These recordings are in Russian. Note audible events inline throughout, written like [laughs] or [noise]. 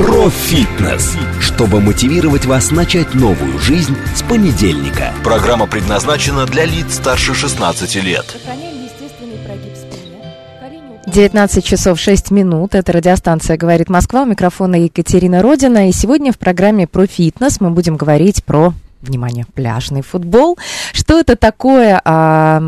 Про фитнес, чтобы мотивировать вас начать новую жизнь с понедельника. Программа предназначена для лиц старше 16 лет. Сохраняем естественный прогиб спины. Колени 19 часов 6 минут. Это радиостанция «Говорит Москва». У микрофона Екатерина Родина. И сегодня в программе про фитнес мы будем говорить про Внимание, пляжный футбол. Что это такое? а,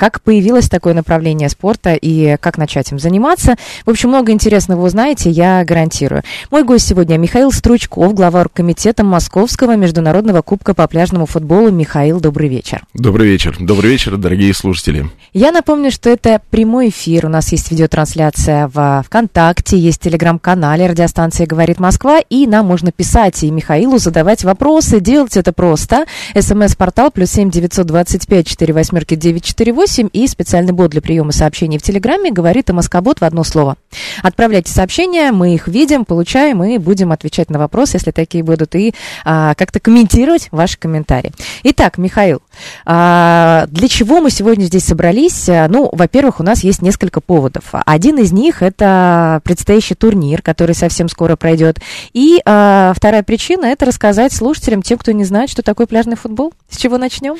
как появилось такое направление спорта и как начать им заниматься? В общем, много интересного узнаете, я гарантирую. Мой гость сегодня Михаил Стручков, глава оргкомитета Московского международного кубка по пляжному футболу. Михаил, добрый вечер. Добрый вечер. Добрый вечер, дорогие слушатели. Я напомню, что это прямой эфир. У нас есть видеотрансляция в ВКонтакте, есть телеграм-канале радиостанции «Говорит Москва», и нам можно писать и Михаилу задавать вопросы. Делать это просто. СМС-портал плюс семь девятьсот двадцать пять четыре восьмерки девять четыре восемь и специальный бот для приема сообщений в Телеграме говорит о Москобот в одно слово. Отправляйте сообщения, мы их видим, получаем и будем отвечать на вопросы, если такие будут, и а, как-то комментировать ваши комментарии. Итак, Михаил, а, для чего мы сегодня здесь собрались? Ну, во-первых, у нас есть несколько поводов. Один из них это предстоящий турнир, который совсем скоро пройдет. И а, вторая причина это рассказать слушателям, тем, кто не знает, что такое пляжный футбол. С чего начнем?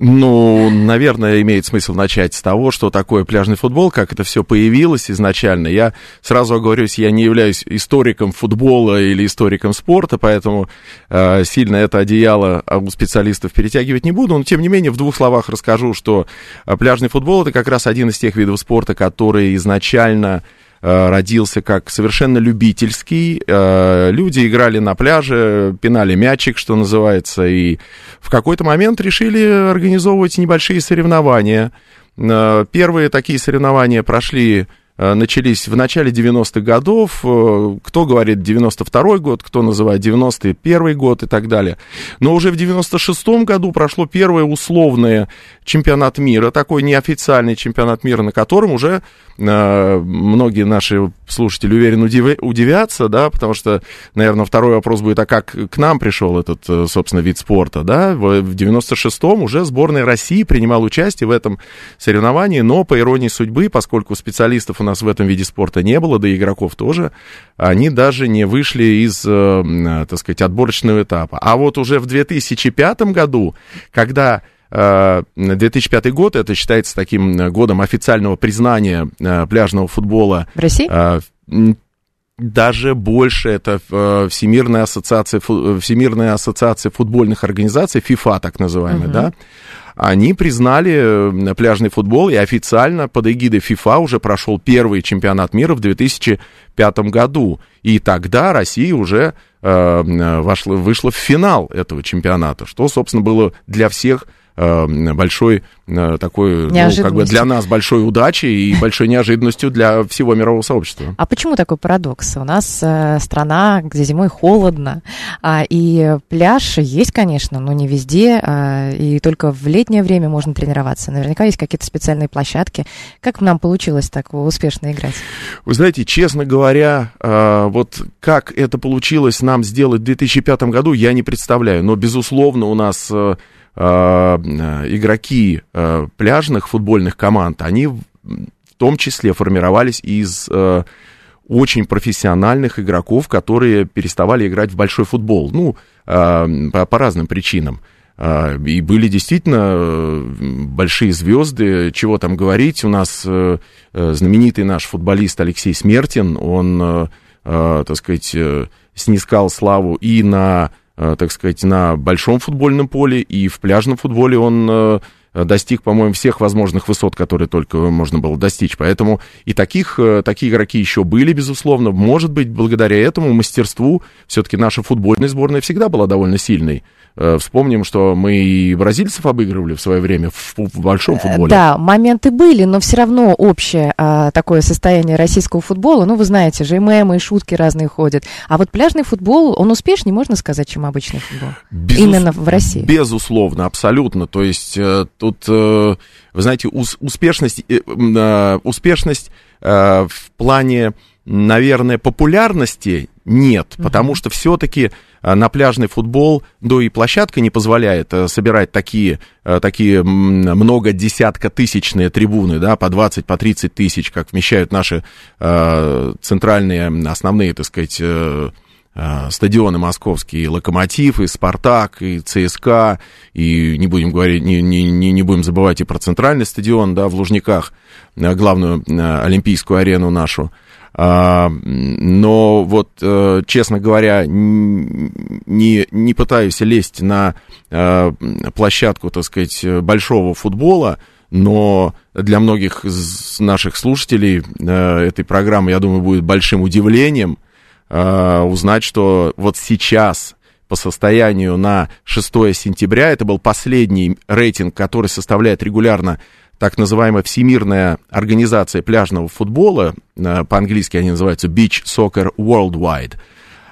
Ну, наверное, имеет смысл начать с того, что такое пляжный футбол, как это все появилось изначально. Я сразу оговорюсь, я не являюсь историком футбола или историком спорта, поэтому э, сильно это одеяло а, у специалистов перетягивать не буду. Но, тем не менее, в двух словах расскажу, что э, пляжный футбол это как раз один из тех видов спорта, который изначально родился как совершенно любительский. Э, Люди играли на пляже, пинали мячик, что называется, и в какой-то момент решили организовывать небольшие соревнования. Э, Первые такие соревнования прошли э, начались в начале 90-х годов. Э, Кто говорит 92-й год, кто называет 91-й год и так далее. Но уже в 96-м году прошло первое условное чемпионат мира, такой неофициальный чемпионат мира, на котором уже э, многие наши слушатели, уверен, удив- удивятся, да, потому что, наверное, второй вопрос будет, а как к нам пришел этот, э, собственно, вид спорта, да, в 96-м уже сборная России принимала участие в этом соревновании, но, по иронии судьбы, поскольку специалистов у нас в этом виде спорта не было, да и игроков тоже, они даже не вышли из, э, м, так сказать, отборочного этапа. А вот уже в 2005 году, когда э, 2005 год, это считается таким э, годом официального признания э, пляжного футбола В России? Даже больше это э, Всемирная ассоциация, э, Всемирная ассоциация футбольных организаций, ФИФА так называемая, Мгм. да, они признали э, пляжный футбол, и официально под эгидой ФИФА уже прошел первый чемпионат мира в 2005 году. И тогда Россия уже э, вошла, вышла в финал этого чемпионата, что, собственно, было для всех большой э, такой, ну, как бы для нас большой удачей и [laughs] большой неожиданностью для всего мирового сообщества. А почему такой парадокс? У нас э, страна, где зимой холодно, а, и пляж есть, конечно, но не везде, а, и только в летнее время можно тренироваться. Наверняка есть какие-то специальные площадки. Как нам получилось так успешно играть? Вы знаете, честно говоря, э, вот как это получилось нам сделать в 2005 году, я не представляю. Но, безусловно, у нас игроки э, пляжных футбольных команд, они в том числе формировались из э, очень профессиональных игроков, которые переставали играть в большой футбол. Ну, э, по, по разным причинам. И были действительно э, большие звезды, чего там говорить. У нас э, э, знаменитый наш футболист Алексей Смертин, он, э, э, так сказать, э, снискал славу и на, э, так сказать, на большом футбольном поле, и в пляжном футболе он э, э, достиг, по-моему, всех возможных высот, которые только можно было достичь. Поэтому и таких, э, такие игроки еще были, безусловно. Может быть, благодаря этому мастерству все-таки наша футбольная сборная всегда была довольно сильной. Э, вспомним, что мы и бразильцев обыгрывали в свое время в, в большом футболе. Да, моменты были, но все равно общее а, такое состояние российского футбола, ну, вы знаете же, и мемы, и шутки разные ходят. А вот пляжный футбол, он успешнее, можно сказать, чем обычный футбол? Безус... Именно в России. Безусловно, абсолютно. То есть э, тут, э, вы знаете, ус- успешность, э, э, успешность в плане, наверное, популярности нет, потому что все-таки на пляжный футбол, да и площадка не позволяет собирать такие, такие много десятка тысячные трибуны, да, по 20, по 30 тысяч, как вмещают наши центральные, основные, так сказать, э, стадионы московские, и Локомотив, и Спартак, и ЦСКА, и не будем говорить, не, не, не будем забывать и про центральный стадион, да, в Лужниках, главную олимпийскую арену нашу. А, но вот, э, честно говоря, не, не пытаюсь лезть на э, площадку, так сказать, большого футбола, но для многих наших слушателей э, этой программы, я думаю, будет большим удивлением узнать, что вот сейчас по состоянию на 6 сентября, это был последний рейтинг, который составляет регулярно так называемая Всемирная организация пляжного футбола, э, по-английски они называются Beach Soccer Worldwide,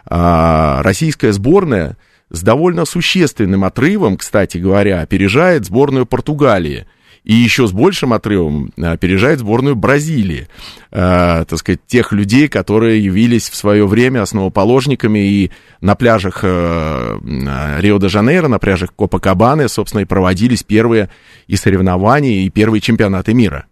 а, российская сборная с довольно существенным отрывом, кстати говоря, опережает сборную Португалии и еще с большим отрывом опережает сборную Бразилии, э, так сказать, тех людей, которые явились в свое время основоположниками и на пляжах э, Рио-де-Жанейро, на пляжах Копакабаны, собственно, и проводились первые и соревнования, и первые чемпионаты мира.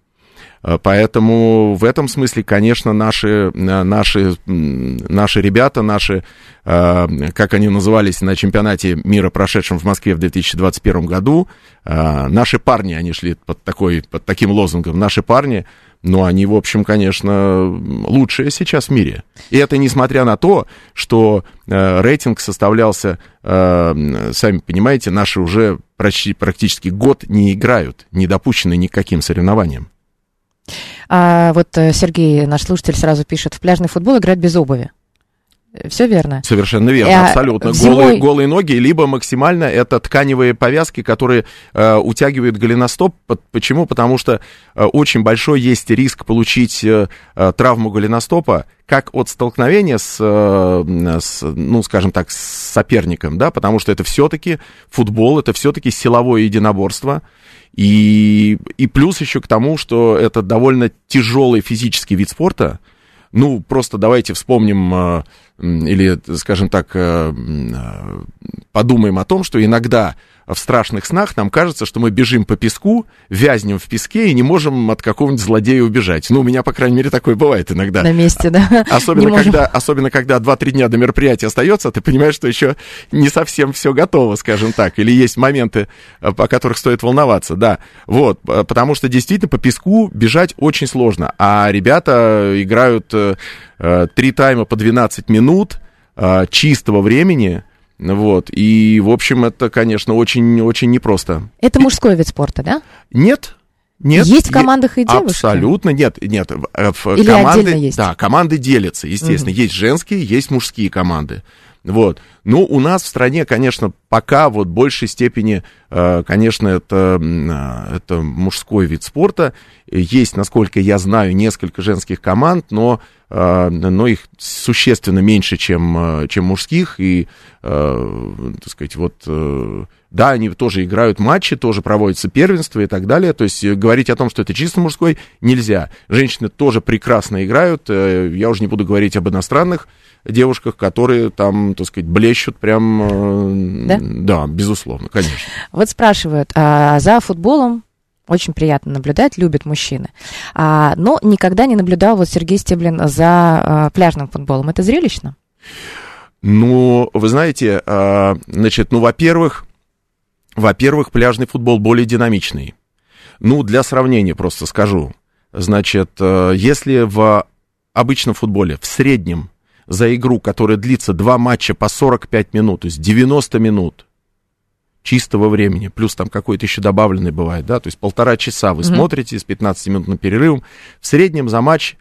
Э, поэтому в этом смысле, конечно, наши, э, наши, наши ребята, наши, э, как они назывались на чемпионате мира, прошедшем в Москве в 2021 году, наши парни, они шли под, такой, под таким лозунгом, наши парни, но они, в общем, конечно, лучшие сейчас в мире. И это несмотря на то, что рейтинг составлялся, сами понимаете, наши уже почти, практически год не играют, не допущены никаким соревнованиям. А вот э, Сергей, наш слушатель, сразу пишет, в пляжный футбол играть без обуви. Все верно. Совершенно верно, а, абсолютно. Зимой... Голые, голые ноги, либо максимально это тканевые повязки, которые э, утягивают голеностоп. Почему? Потому что э, очень большой есть риск получить э, э, травму голеностопа как от столкновения с, э, с, ну, скажем так, с соперником, да, потому что это все-таки футбол, это все-таки силовое единоборство. И, и плюс еще к тому, что это довольно тяжелый физический вид спорта. Ну, просто давайте вспомним э, или, скажем так, э, э, подумаем о том, что иногда в страшных снах нам кажется, что мы бежим по песку, вязнем в песке и не можем от какого-нибудь злодея убежать. Ну, у меня, по крайней мере, такое бывает иногда. На месте, да. Особенно, когда, особенно когда 2-3 дня до мероприятия остается, ты понимаешь, что еще не совсем все готово, скажем так. Или есть моменты, э, по которых стоит волноваться, да. Вот, э, потому что действительно по песку бежать очень сложно. А ребята играют э, три тайма по 12 минут чистого времени, вот. И, в общем, это, конечно, очень-очень непросто. Это мужской вид спорта, да? Нет. Нет, есть в командах и девушки? Абсолютно нет, нет. В Или команды, отдельно есть? Да, команды делятся, естественно. Угу. Есть женские, есть мужские команды. Вот. Ну, у нас в стране, конечно, пока вот в большей степени, э, конечно, это, э, это мужской вид спорта. Есть, насколько я знаю, несколько женских команд, но, э, но их существенно меньше, чем, чем мужских. И, так сказать, вот, да, они тоже играют матчи, тоже проводятся первенства и так далее. То есть говорить о том, что это чисто мужской, нельзя. Женщины тоже прекрасно играют. Я уже не буду говорить об иностранных девушках, которые там, так сказать, блещут прям... Да? Да, безусловно, конечно. Вот спрашивают, а за футболом очень приятно наблюдать, любят мужчины. А, но никогда не наблюдал вот Сергей Стеблин за а, пляжным футболом. Это зрелищно? Ну, вы знаете, а, значит, ну, во-первых, во-первых, пляжный футбол более динамичный. Ну, для сравнения просто скажу. Значит, а, если в обычном футболе в среднем за игру, которая длится два матча по 45 минут, то есть 90 минут, чистого времени, плюс там какой-то еще добавленный бывает, да, то есть полтора часа вы Мгм. смотрите с 15-минутным перерывом, в среднем за матч,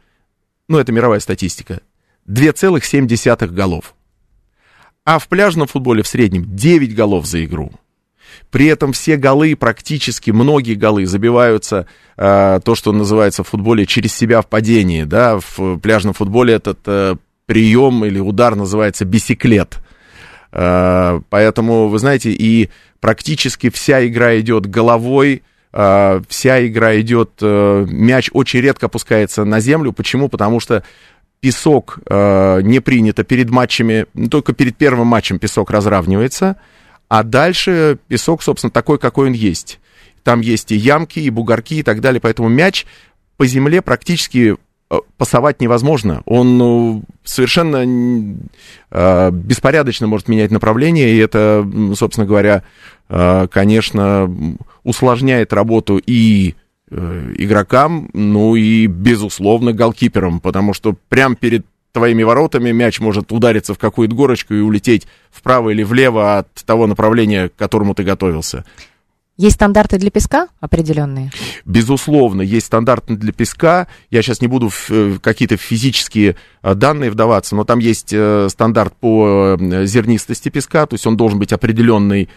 ну, это мировая статистика, 2,7 голов. А в пляжном футболе в среднем 9 голов за игру. При этом все голы, практически многие голы забиваются, э, то, что называется в футболе, через себя в падении, да, в пляжном футболе этот э, прием или удар называется бисеклет. Э, поэтому, вы знаете, и практически вся игра идет головой, э, вся игра идет, э, мяч очень редко опускается на землю. Почему? Потому что песок э, не принято перед матчами, ну, только перед первым матчем песок разравнивается, а дальше песок, собственно, такой, какой он есть. Там есть и ямки, и бугорки, и так далее, поэтому мяч по земле практически э, пасовать невозможно. Он ну, совершенно э, беспорядочно может менять направление, и это, собственно говоря, э, конечно, усложняет работу и э, игрокам, ну и, безусловно, голкиперам, потому что прямо перед твоими воротами мяч может удариться в какую-то горочку и улететь вправо или влево от того направления, к которому ты готовился. Есть стандарты для песка определенные? Безусловно, есть стандарты для песка. Я сейчас не буду в э, какие-то физические э, данные вдаваться, но там есть э, стандарт по зернистости песка, то есть он должен быть определенный,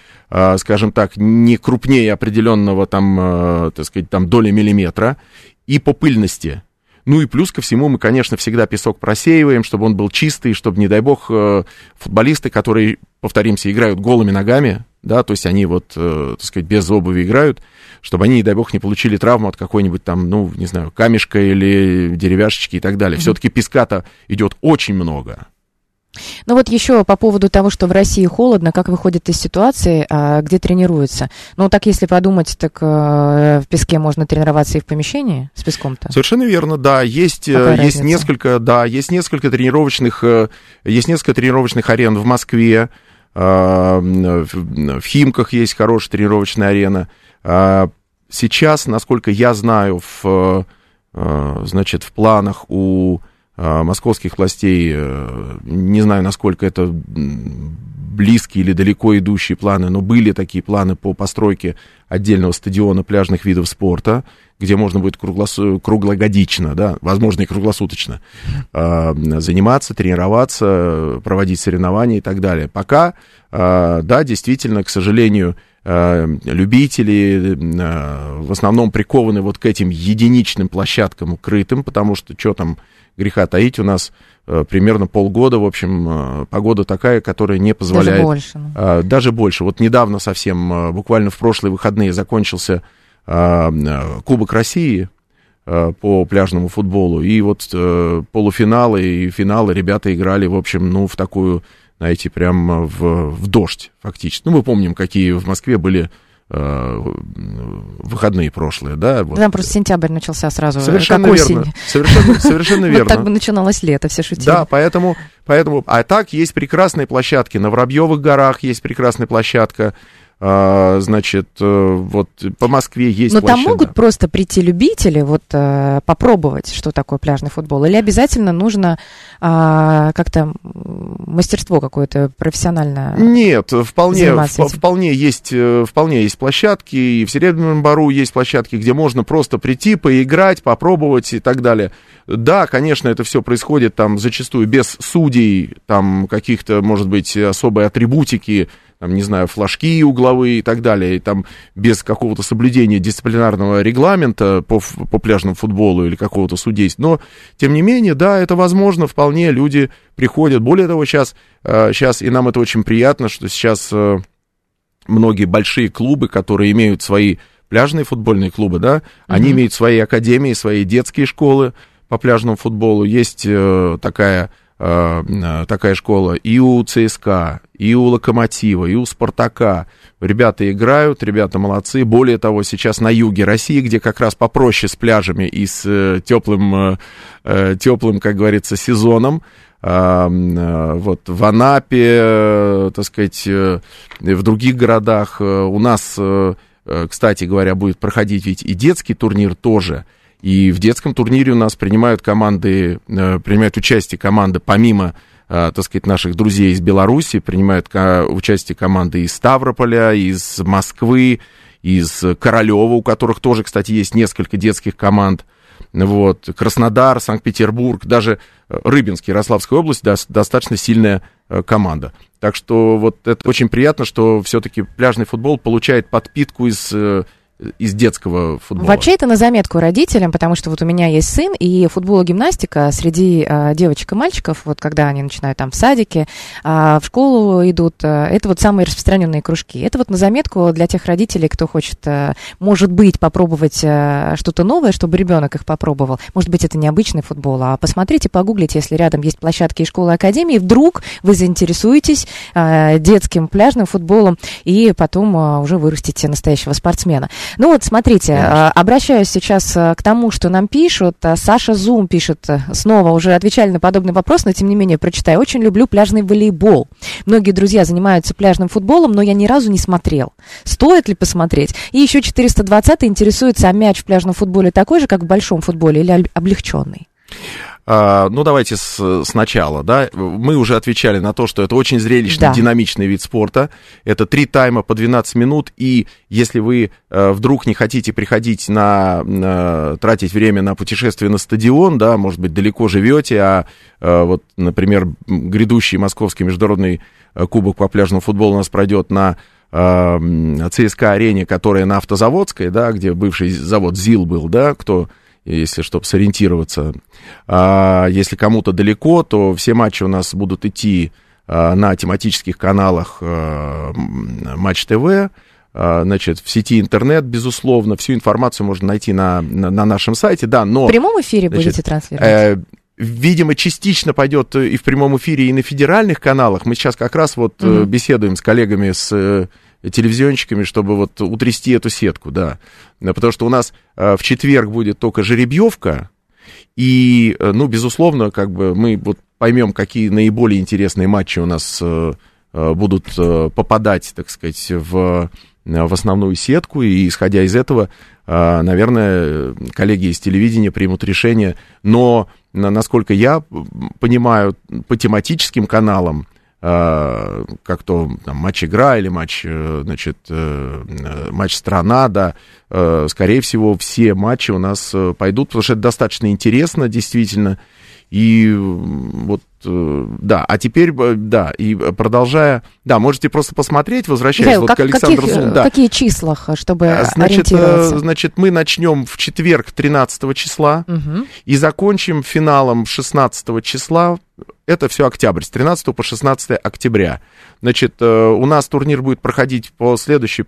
скажем так, не крупнее определенного там, так сказать, там доли миллиметра, и по пыльности. Ну и плюс ко всему мы, конечно, всегда песок просеиваем, чтобы он был чистый, чтобы, не дай бог, э, футболисты, которые, повторимся, играют голыми ногами, да, то есть они вот, э, так сказать, без обуви играют, чтобы они, не дай бог, не получили травму от какой-нибудь там, ну, не знаю, камешка или деревяшечки и так далее. Все-таки песка-то идет очень много. Ну вот еще по поводу того, что в России холодно, как выходит из ситуации, а, где тренируются? Ну так если подумать, так э, в песке можно тренироваться и в помещении с песком-то. Совершенно верно, да. Есть, э, Какая есть разница? несколько, да, есть несколько тренировочных, э, есть несколько тренировочных арен в Москве. э, В Химках есть хорошая тренировочная арена. А, Сейчас, насколько я знаю, в, значит, в планах у московских властей, э, не знаю, насколько это близкие или далеко идущие планы, но были такие планы по постройке отдельного стадиона пляжных видов спорта, где можно будет круглос- круглогодично, да, возможно, и круглосуточно э, заниматься, тренироваться, проводить соревнования и так далее. Пока, э, да, действительно, к сожалению, э, любители э, в основном прикованы вот к этим единичным площадкам укрытым, потому что что там греха таить, у нас э, примерно полгода, в общем, э, погода такая, которая не позволяет... Даже больше. ну. А, Даже больше. Вот недавно совсем, а, буквально в прошлые выходные закончился а, а, Кубок России а, по пляжному футболу. И вот э, полуфиналы и финалы ребята играли, в общем, ну, в такую, знаете, прям в, в дождь фактически. Ну, мы помним, какие в Москве были э, выходные прошлые, да? Вот. Там просто сентябрь начался сразу, Совершенно как верно. осень. Совершенно, совершенно [laughs] Вот так верно. бы начиналось лето, все шутили. Да, поэтому, поэтому, а так есть прекрасные площадки. На Воробьевых горах есть прекрасная площадка. А, значит, э, вот по Москве есть Но там площадка. могут просто прийти любители, вот э, попробовать, что такое пляжный футбол, или обязательно нужно а, как-то мастерство какое-то профессиональное? Нет, вполне, этим. вполне, есть, э, вполне есть площадки, и в Серебряном Бару есть площадки, где можно просто прийти, поиграть, попробовать и так далее. Да, конечно, это все происходит там зачастую без судей, там каких-то, может быть, особой атрибутики, там, не знаю, флажки угловые и так далее, и там без какого-то соблюдения дисциплинарного регламента по, по пляжному футболу или какого-то судейства. Но, тем не менее, да, это возможно, вполне люди приходят. Более того, сейчас, сейчас и нам это очень приятно, что сейчас э, многие большие клубы, которые имеют свои пляжные футбольные клубы, да, они имеют свои академии, свои детские школы по пляжному футболу. Есть э, такая, э, э, такая школа и у ЦСКА, и у Локомотива, и у Спартака. Ребята играют, ребята молодцы. Более того, сейчас на юге России, где как раз попроще с пляжами и с э, теплым, э, э, теплым, как говорится, сезоном, э, вот в Анапе, э, так сказать, э, в других городах. э, У нас, э, э, кстати говоря, будет проходить ведь и детский турнир тоже. И в детском турнире у нас принимают команды, э, принимают участие команды помимо э, так сказать, наших друзей из Беларуси, принимают участие команды из Ставрополя, из Москвы, из Королева, у которых тоже, кстати, есть несколько детских команд. Вот, Краснодар, Санкт-Петербург, даже э, Рыбинск, Ярославская область, да, достаточно сильная команда. Так что вот это очень приятно, что все-таки пляжный футбол получает подпитку из из детского футбола. Вообще это на заметку родителям, потому что вот у меня есть сын, и футбол и гимнастика среди э, девочек и мальчиков, вот когда они начинают там в садике, э, в школу идут, э, это вот самые распространенные кружки. Это вот на заметку для тех родителей, кто хочет, э, может быть, попробовать э, что-то новое, чтобы ребенок их попробовал. Может быть, это необычный футбол, а посмотрите, погуглите, если рядом есть площадки и школы, академии, вдруг вы заинтересуетесь э, детским пляжным футболом и потом э, уже вырастите настоящего спортсмена. Ну вот, смотрите, Конечно. обращаюсь сейчас к тому, что нам пишут. Саша Зум пишет снова, уже отвечали на подобный вопрос, но тем не менее прочитаю. Очень люблю пляжный волейбол. Многие друзья занимаются пляжным футболом, но я ни разу не смотрел. Стоит ли посмотреть? И еще 420 интересуется, а мяч в пляжном футболе такой же, как в большом футболе, или облегченный? А, ну, давайте с, сначала, да. Мы уже отвечали на то, что это очень зрелищный, да. динамичный вид спорта. Это три тайма по 12 минут, и если вы э, вдруг не хотите приходить на, на, тратить время на путешествие на стадион, да, может быть, далеко живете, а э, вот, например, грядущий московский международный э, кубок по пляжному футболу у нас пройдет на ЦСКА-арене, которая на Автозаводской, да, где бывший завод ЗИЛ был, да, кто если чтобы сориентироваться. А если кому-то далеко, то все матчи у нас будут идти а, на тематических каналах а, Матч ТВ, а, значит, в сети интернет, безусловно, всю информацию можно найти на, на, на нашем сайте, да, но... В прямом эфире значит, будете транслировать? Э, видимо, частично пойдет и в прямом эфире, и на федеральных каналах. Мы сейчас как раз вот mm-hmm. беседуем с коллегами с э, телевизионщиками, чтобы вот утрясти эту сетку, да. Потому что у нас э, в четверг будет только жеребьевка, и, э, ну, безусловно, как бы мы вот поймем, какие наиболее интересные матчи у нас э, будут попадать, так сказать, в, в основную сетку, и исходя из этого, наверное, коллеги из телевидения примут решение, но, насколько я понимаю, по тематическим каналам, Э, как то там, матч игра или матч, э, значит, э, матч страна, да, скорее всего, все матчи у нас пойдут, потому что это достаточно интересно, действительно, и вот, да, а теперь, да, и продолжая, да, можете просто посмотреть, возвращаясь вот как, к Александру каких, Зум. Да. Какие числа, чтобы значит, значит, мы начнем в четверг 13 числа угу. и закончим финалом 16 числа это все октябрь, с 13 по 16 октября. Значит, э, у нас турнир будет проходить по следующей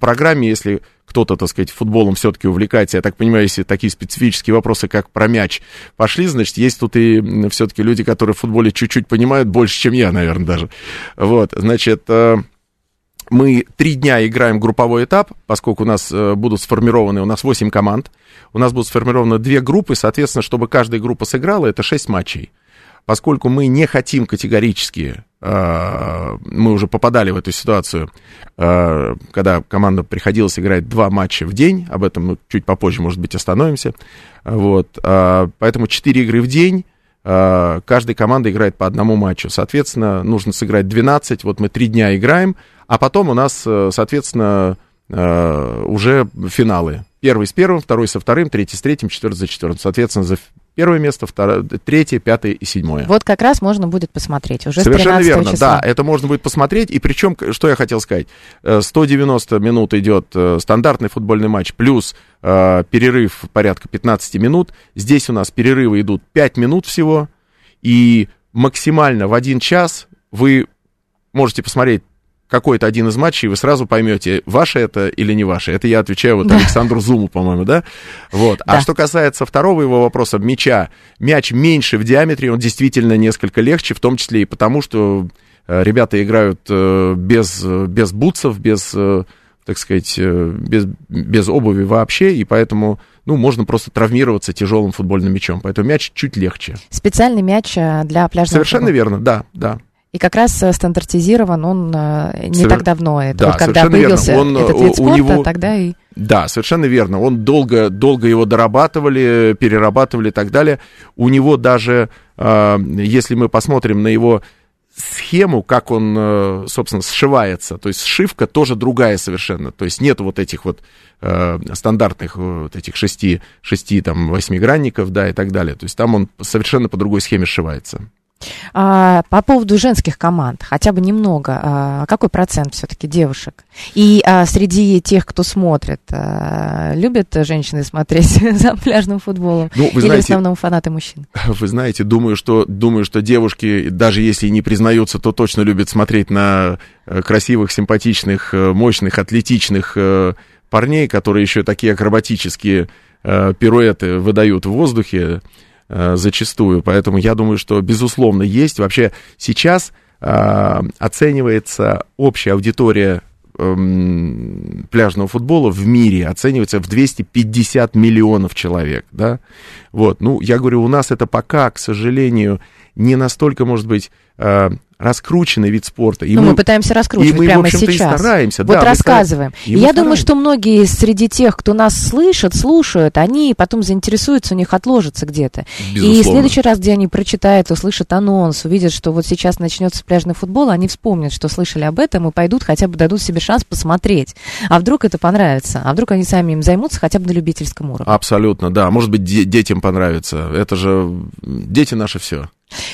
программе, если кто-то, так сказать, футболом все-таки увлекается, я так понимаю, если такие специфические вопросы, как про мяч, пошли, значит, есть тут и все-таки люди, которые в футболе чуть-чуть понимают, больше, чем я, наверное, даже. Вот, значит, э, мы три дня играем групповой этап, поскольку у нас э, будут сформированы, у нас 8 команд, у нас будут сформированы две группы, соответственно, чтобы каждая группа сыграла, это 6 матчей. Поскольку мы не хотим категорически, мы уже попадали в эту ситуацию, а, когда команда приходилось играть два матча в день, об этом мы чуть попозже, может быть, остановимся, вот, а, поэтому 4 игры в день, каждая команда играет по одному матчу, соответственно, нужно сыграть 12, вот мы три дня играем, а потом у нас, соответственно, уже финалы. Первый с первым, второй со вторым, третий с третьим, четвертый за четвертым. Соответственно, за первое место, второе, третье, пятое и седьмое. Вот как раз можно будет посмотреть уже Совершенно верно, числа. да, это можно будет посмотреть, и причем, что я хотел сказать, 190 э, минут идет э, стандартный футбольный матч, плюс э, перерыв порядка 15 минут, здесь у нас перерывы идут 5 минут всего, и максимально в один час вы можете посмотреть какой-то один из матчей, вы сразу поймете, ваше это или не ваше. Это я отвечаю вот да. Александру Зуму, по-моему, да? Вот. А да. А что касается второго его вопроса, мяча, мяч меньше в диаметре, он действительно несколько легче, в том числе и потому, что э, ребята играют э, без, без бутсов, без, э, так сказать, без, без обуви вообще, и поэтому ну, можно просто травмироваться тяжелым футбольным мячом. Поэтому мяч чуть легче. Специальный мяч для пляжного Совершенно футбола. верно, да, да. И как раз э, стандартизирован он э, не Совер- так давно. Это Да, вот когда совершенно верно. появился Он, этот э, вид у спорта, него- тогда и... Да, совершенно верно. Он долго, долго его дорабатывали, перерабатывали и так далее. У него даже, если мы посмотрим на его схему, как он, собственно, сшивается, то есть сшивка тоже другая совершенно. То есть нет вот этих вот э, стандартных вот этих шести, шести там восьмигранников, да, и так далее. То есть там он совершенно по другой схеме сшивается. А, по поводу женских команд, хотя бы немного, а, какой процент все-таки девушек? И а, среди тех, кто смотрит, а, любят женщины смотреть [laughs] за пляжным футболом? Ну, вы Или в знаете, основном фанаты мужчин? [laughs] Вы знаете, думаю, что, думаю, что девушки, даже если не признаются, то точно любят смотреть на э, красивых, симпатичных, э, мощных, атлетичных э, парней, которые еще такие акробатические пируэты выдают в воздухе зачастую. Поэтому я думаю, что, безусловно, есть. Вообще сейчас э, оценивается общая аудитория эм, пляжного футбола в мире оценивается в 250 миллионов человек, да, вот, ну, я говорю, у нас это пока, к сожалению, не настолько, может быть, э, раскрученный вид спорта. И ну, мы, пытаемся раскручивать и мы, прямо в сейчас. и стараемся. Вот да, мы рассказываем. И мы я думаю, что многие среди тех, кто нас слышат, слушают, они потом заинтересуются, у них отложится где-то. И в следующий раз, где они прочитают, услышат анонс, увидят, что вот сейчас начнется пляжный футбол, они вспомнят, что слышали об этом и пойдут, хотя бы дадут себе шанс посмотреть. А вдруг это понравится? А вдруг они сами им займутся хотя бы на любительском уровне? Абсолютно, да. Может быть, де- детям понравится. Это же дети наше все.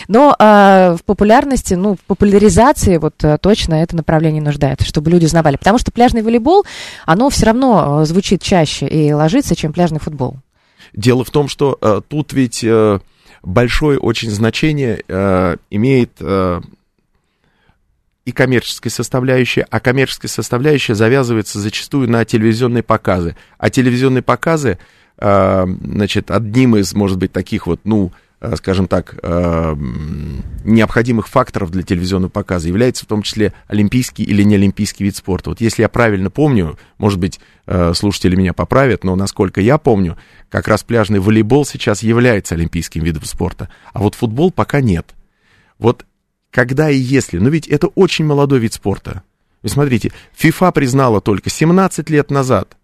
Но а, в популярности, ну, в популяризации вот а, точно это направление нуждается, чтобы люди узнавали. Потому что пляжный волейбол, оно все равно а, звучит чаще и ложится, чем пляжный футбол. Дело в том, что э, тут ведь э, большое очень значение э, имеет э, и коммерческая составляющая, а коммерческая составляющая завязывается зачастую на телевизионные показы. А телевизионные показы, э, значит, одним из, может быть, таких вот, ну, э, скажем так, э, необходимых факторов для телевизионного показа является в том числе олимпийский или неолимпийский вид спорта. Вот если я правильно помню, может быть, э, слушатели меня поправят, но насколько я помню, как раз пляжный волейбол сейчас является олимпийским видом спорта, а вот футбол пока нет. Вот когда и если, но ведь это очень молодой вид спорта. Вы смотрите, ФИФА признала только 17 лет назад,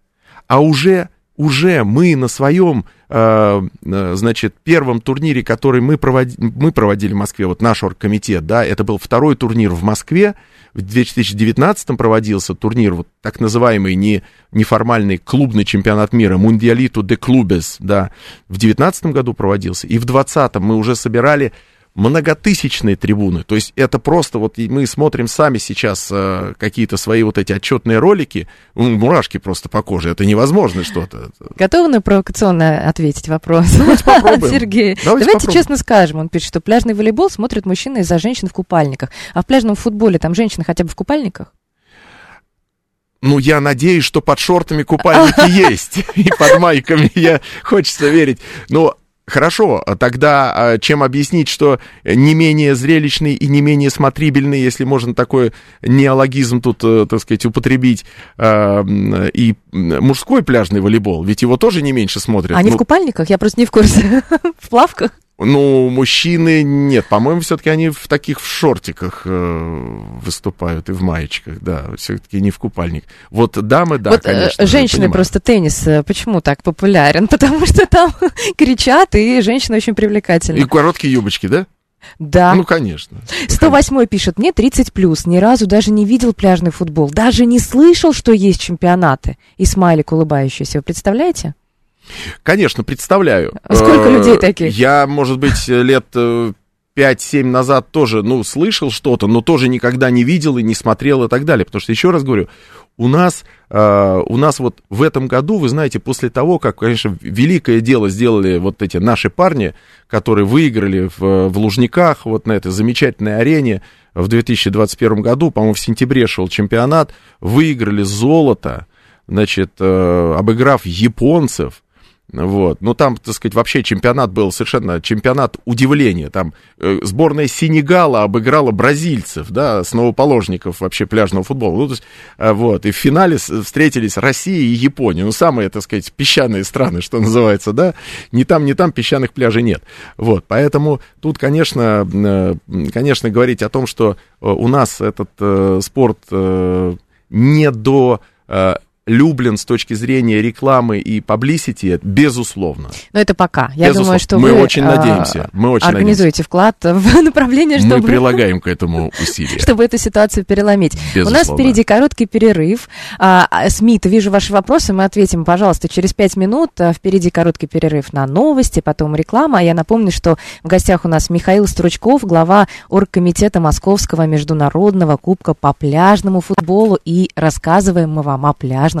а уже, уже мы на своем, э, э, значит, первом турнире, который мы, проводи, мы проводили в Москве, вот наш оргкомитет, да, это был второй турнир в Москве, в 2019 проводился турнир, вот так называемый не, неформальный клубный чемпионат мира, Мундиалиту де Клубес, да, в 2019 году проводился, и в 2020 мы уже собирали многотысячные трибуны. То есть это просто вот мы смотрим сами сейчас э, какие-то свои вот эти отчетные ролики, мурашки просто по коже. Это невозможно что-то. Готовы на провокационно ответить вопрос? Давайте попробуем. [laughs] Сергей, Давайте давайте попробуем. честно скажем. Он пишет, что пляжный волейбол смотрят мужчины из-за женщин в купальниках. А в пляжном футболе там женщины хотя бы в купальниках? Ну, я надеюсь, что под шортами купальники [laughs] есть. И под майками, я хочется верить. Но Хорошо, а тогда а, чем объяснить, что не менее зрелищный и не менее смотрибельный, если можно такой неологизм тут, э, так сказать, употребить, а, и мужской пляжный волейбол, ведь его тоже не меньше смотрят. Они ну, в купальниках? Я просто не в курсе. [laughs] В плавках? Ну, мужчины нет, по-моему, все-таки они в таких в шортиках э, выступают и в маечках, да, все-таки не в купальник. Вот дамы, да, вот э, конечно. женщины просто теннис э, почему так популярен? [laughs] Потому что там [laughs] кричат, и женщины очень привлекательны. И короткие юбочки, да? Да. Ну, конечно. 108 пишет, мне 30 плюс, ни разу даже не видел пляжный футбол, даже не слышал, что есть чемпионаты. И смайлик улыбающийся, вы представляете? Конечно, представляю. Сколько Э, людей таких? Я, может быть, лет э, 5-7 назад тоже, ну, слышал что-то, но тоже никогда не видел и не смотрел и так далее. Потому что, еще раз говорю, у нас, э, у нас вот в этом году, вы знаете, после того, как, конечно, великое дело сделали вот эти наши парни, которые выиграли в, в Лужниках, вот на этой замечательной арене в 2021 году, по-моему, в сентябре шел чемпионат, выиграли золото, значит, э, обыграв японцев, Вот. Ну, там, так сказать, вообще чемпионат был совершенно чемпионат удивления. Там э, сборная Сенегала обыграла бразильцев, да, основоположников вообще пляжного футбола. Ну, то есть, э, вот. И в финале встретились Россия и Япония. Ну, самые, так сказать, песчаные страны, что называется, да. Ни там, ни там песчаных пляжей нет. Вот. Поэтому тут, конечно, э, конечно, говорить о том, что э, у нас этот э, спорт э, не до э, люблен с точки зрения рекламы и publicity, безусловно. Но это пока. Я безусловно. думаю, что мы вы очень надеемся. Мы очень организуете надеемся. вклад в [laughs] направление, чтобы... Мы прилагаем к [laughs] этому усилия. Чтобы эту ситуацию переломить. Безусловно. У нас впереди короткий перерыв. А, Смит, вижу ваши вопросы, мы ответим, пожалуйста, через пять минут. А, впереди короткий перерыв на новости, потом реклама. А я напомню, что в гостях у нас Михаил Стручков, глава оргкомитета Московского международного кубка по пляжному футболу. И рассказываем мы вам о пляжном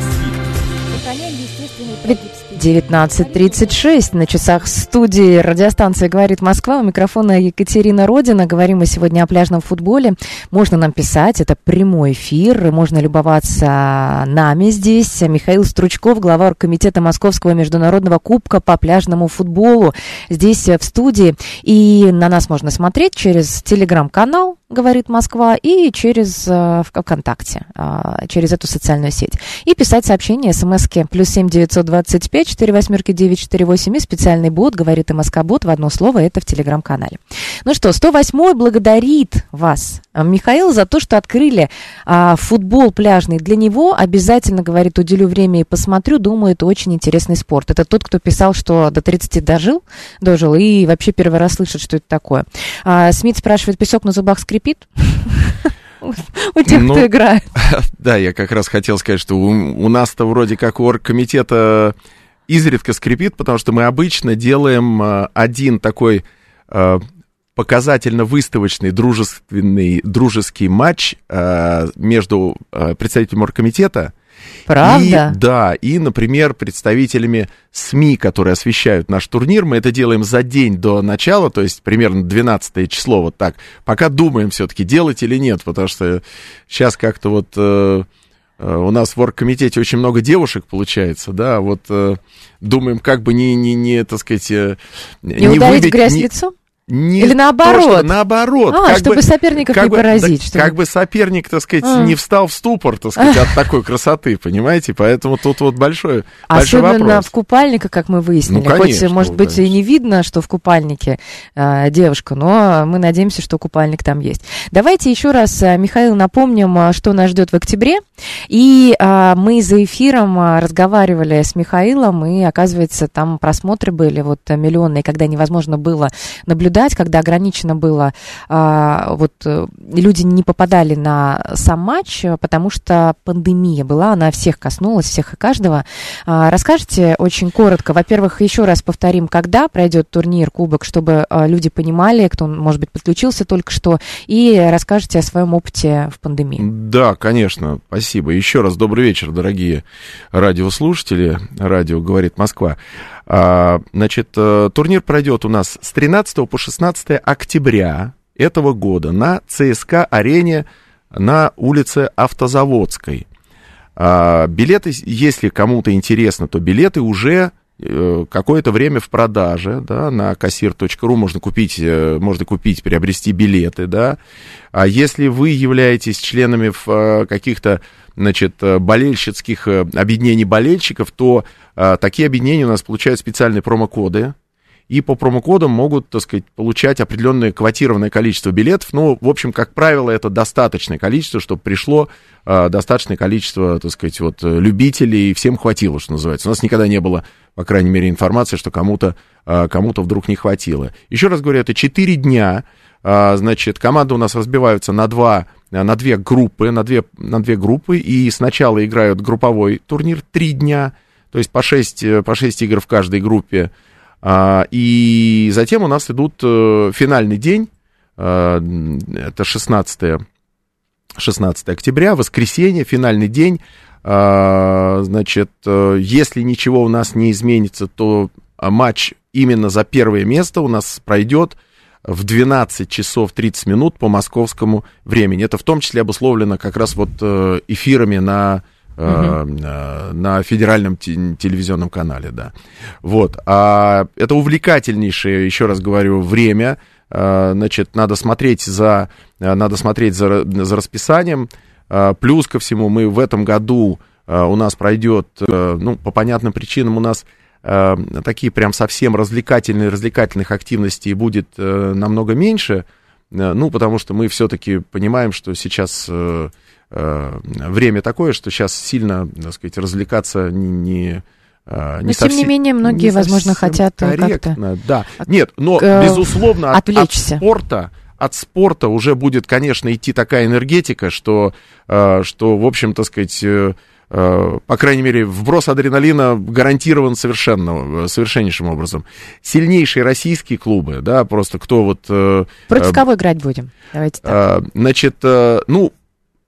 19.36 на часах студии радиостанции «Говорит Москва». У микрофона Екатерина Родина. Говорим мы сегодня о пляжном футболе. Можно нам писать, это прямой эфир. Можно любоваться нами здесь. Михаил Стручков, глава комитета Московского международного кубка по пляжному футболу. Здесь в студии. И на нас можно смотреть через телеграм-канал говорит Москва, и через э, ВКонтакте, э, через эту социальную сеть. И писать сообщение, смски плюс семь девятьсот двадцать пять четыре восьмерки девять четыре восемь и специальный бот, говорит МСК бот в одно слово, это в телеграм-канале. Ну что, 108 благодарит вас, Михаил, за то, что открыли а, футбол пляжный. Для него обязательно, говорит, уделю время и посмотрю, думаю, это очень интересный спорт. Это тот, кто писал, что до 30 дожил, дожил, и вообще первый раз слышит, что это такое. А, Смит спрашивает, песок на зубах скрипит? [laughs] У тех, Ну, кто играет. [laughs] Да, я как раз хотел сказать, что у, у нас-то вроде как у оргкомитета изредка скрипит, потому что мы обычно делаем э, один такой э, показательно выставочный дружественный дружеский матч э, между представителем оргкомитета Правда? И, да, и, например, представителями СМИ, которые освещают наш турнир. Мы это делаем за день до начала, то есть примерно 12 число, вот так. Пока думаем все-таки, делать или нет, потому что сейчас как-то вот... э, у нас в оргкомитете очень много девушек получается, да, вот э, думаем, как бы не, не, не так сказать, э, Не, ударить в выбить- грязь не- лицом? Не Или то, наоборот? что наоборот. А, как чтобы бы- соперников как не бы- поразить, да, чтобы- Как бы соперник, так сказать, А. не встал в ступор, так сказать, от такой красоты, понимаете? Поэтому тут вот большой, большой Особенно вопрос. в купальниках, как мы выяснили. Ну, конечно, Хоть, может быть, и не видно, что в купальнике э, девушка, но мы надеемся, что купальник там есть. Давайте еще раз, э, Михаил, напомним, э, что нас ждет в октябре. И э, мы за эфиром разговаривали с Михаилом, и, оказывается, там просмотры были вот миллионные, когда невозможно было наблюдать, когда ограничено было, э, вот э, люди не попадали на сам матч, потому что пандемия была, она всех коснулась, всех и каждого. А, Расскажите очень коротко, во-первых, еще раз повторим, когда пройдет турнир, кубок, чтобы а, люди понимали, кто, может быть, подключился только что, и расскажите о своем опыте в пандемии. Да, конечно, спасибо. Еще раз добрый вечер, дорогие радиослушатели. Радио «Говорит Москва». А, Значит, э, турнир пройдет у нас с 13 по 16 октября этого года на ЦСКА-арене на улице Автозаводской. А, Билеты, если кому-то интересно, то билеты уже э, какое-то время в продаже, да, на кассир.ру можно купить, э, можно купить, приобрести билеты, да. А если вы являетесь членами каких-то, значит, э, болельщицких э, объединений болельщиков, то э, такие объединения у нас получают специальные промокоды, и по промокодам могут, так сказать, получать определенное квотированное количество билетов. Ну, в общем, как правило, это достаточное количество, чтобы пришло э, достаточное количество, так сказать, вот, любителей, и всем хватило, что называется. У нас никогда не было, по крайней мере, информации, что кому-то э, кому-то вдруг не хватило. Еще раз говорю, это 4 дня, э, значит, команды у нас разбиваются на два на две группы, на две, на две группы, и сначала играют групповой турнир три дня, то есть по 6, по 6 игр в каждой группе, а, и затем у нас идут э, финальный день, э, это 16, 16 октября, воскресенье, финальный день. А, Значит, э, если ничего у нас не изменится, то матч именно за первое место у нас пройдет в 12 часов 30 минут по московскому времени. Это в том числе обусловлено как раз вот э, эфирами на Uh на федеральном телевизионном канале, да. Вот. А это увлекательнейшее, еще раз говорю, время. Значит, надо смотреть за, надо смотреть за, за расписанием. Плюс ко всему, мы в этом году у нас пройдет, ну, по понятным причинам у нас э, такие прям совсем развлекательные, развлекательных активностей будет э, намного меньше, э, ну, потому что мы все-таки понимаем, что сейчас э, э, время такое, что сейчас сильно, так сказать, развлекаться не... не э, не но, совсем, тем не менее, многие, не возможно, хотят корректно, да. Нет, но, э, безусловно, отвлечься. от, от спорта от спорта уже будет, конечно, идти такая энергетика, что, э, что в общем, так сказать, по крайней мере, вброс адреналина гарантирован совершенно, совершеннейшим образом. Сильнейшие российские клубы, да, просто кто вот... Э, Против э, кого играть будем? Давайте так. Значит, ну,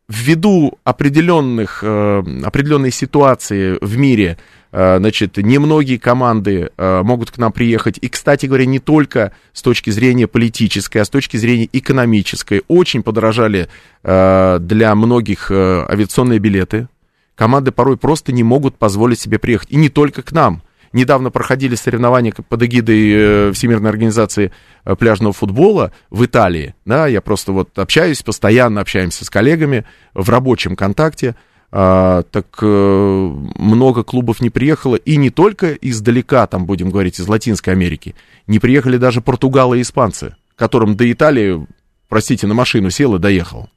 ввиду определенных, определенной ситуации в мире, значит, немногие команды могут к нам приехать. И, кстати говоря, не только с точки зрения политической, а с точки зрения экономической. Очень подорожали для многих авиационные билеты команды порой просто не могут позволить себе приехать. И не только к нам. Недавно проходили соревнования под эгидой э, Всемирной организации э, пляжного футбола в Италии. Да, я просто вот общаюсь, постоянно общаемся с коллегами в рабочем контакте. А, так э, много клубов не приехало, и не только издалека, там будем говорить, из Латинской Америки, не приехали даже португалы и испанцы, которым до Италии, простите, на машину сел и доехал.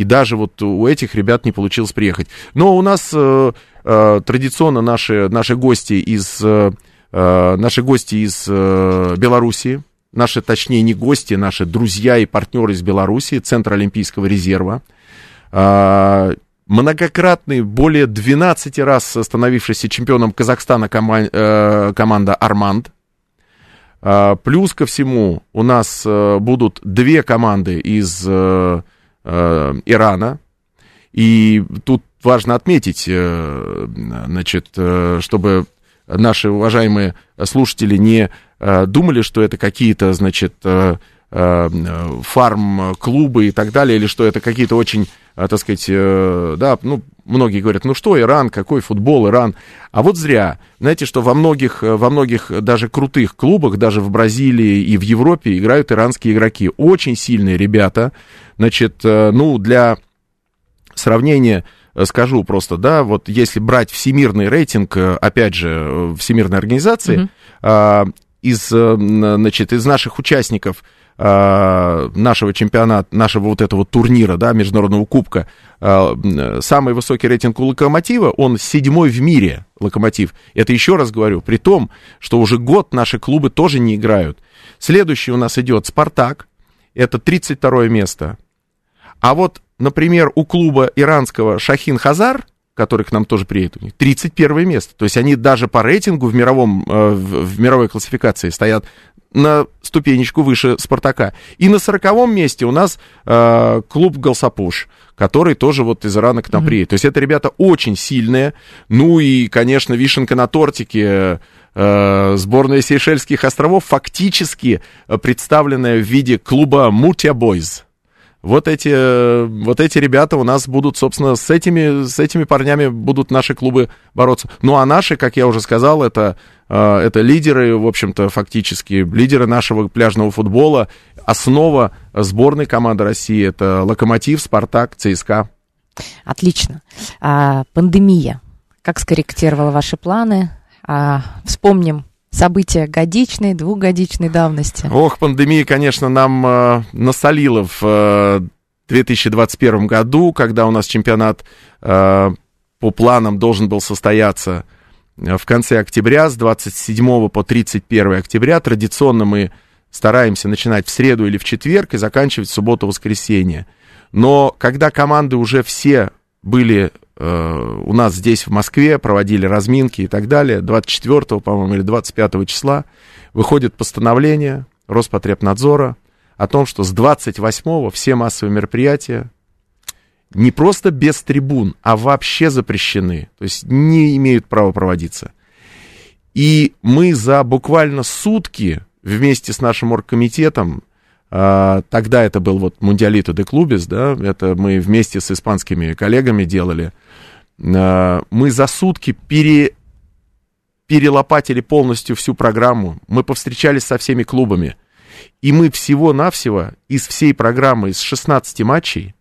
И даже вот у этих ребят не получилось приехать. Но у нас э, э, традиционно наши, наши гости из, э, э наши гости из э, Белоруссии, наши, точнее, не гости, наши друзья и партнеры из Белоруссии, Центр Олимпийского резерва, э, многократный, более 12 раз становившийся чемпионом Казахстана кома- э, команда «Арманд», э, Плюс ко всему у нас э, будут две команды из э, Ирана. И тут важно отметить, э, значит, э, чтобы наши уважаемые слушатели не э, думали, что это какие-то, значит, э, э, фарм-клубы и так далее, или что это какие-то очень, э, так сказать, да, ну, многие говорят, ну что, Иран, какой футбол, Иран. А вот зря. Знаете, что во многих, во многих даже крутых клубах, даже в Бразилии и в Европе играют иранские игроки. Очень сильные ребята. Значит, э, ну, для сравнения э, скажу просто, да, вот если брать всемирный рейтинг, э, опять же, Всемирной организации, mm-hmm. из, значит, из наших участников нашего чемпионата, нашего вот этого турнира, да, международного кубка, самый высокий рейтинг у Локомотива, он седьмой в мире, Локомотив. Это еще раз говорю, при том, что уже год наши клубы тоже не играют. Следующий у нас идет Спартак, это 32 место. А вот, например, у клуба иранского Шахин Хазар, который к нам тоже приедет, у них 31 место. То есть они даже по рейтингу в, мировом, э, в мировой классификации стоят на ступенечку выше Спартака. И на сороковом месте у нас э, клуб Галсапуш, который тоже вот из Ирана к нам mm-hmm. приедет. То есть это ребята очень сильные. Ну и, конечно, вишенка на тортике э, сборная Сейшельских островов, фактически представленная в виде клуба Мутя Бойз вот эти, вот эти ребята у нас будут, собственно, с этими, с этими парнями будут наши клубы бороться. Ну, а наши, как я уже сказал, это, э, это лидеры, в общем-то, фактически, лидеры нашего пляжного футбола. Основа сборной команды России — это Локомотив, Спартак, ЦСКА. Отлично. А, пандемия. Как скорректировала ваши планы? А, вспомним события годичной, двухгодичной давности? Ох, пандемия, конечно, нам э, насолила в э, 2021 году, когда у нас чемпионат э, по планам должен был состояться в конце октября, с 27 по 31 октября. Традиционно мы стараемся начинать в среду или в четверг и заканчивать в субботу-воскресенье. Но когда команды уже все были Э, у нас здесь в Москве проводили разминки и так далее. 24, по-моему, или 25 числа выходит постановление Роспотребнадзора о том, что с 28 все массовые мероприятия не просто без трибун, а вообще запрещены, то есть не имеют права проводиться. И мы за буквально сутки вместе с нашим оргкомитетом, а, тогда это был вот Мундиалито де Клубес, да, это мы вместе с испанскими коллегами делали, а, мы за сутки пере, перелопатили полностью всю программу, мы повстречались со всеми клубами, и мы всего-навсего из всей программы, из 16 матчей,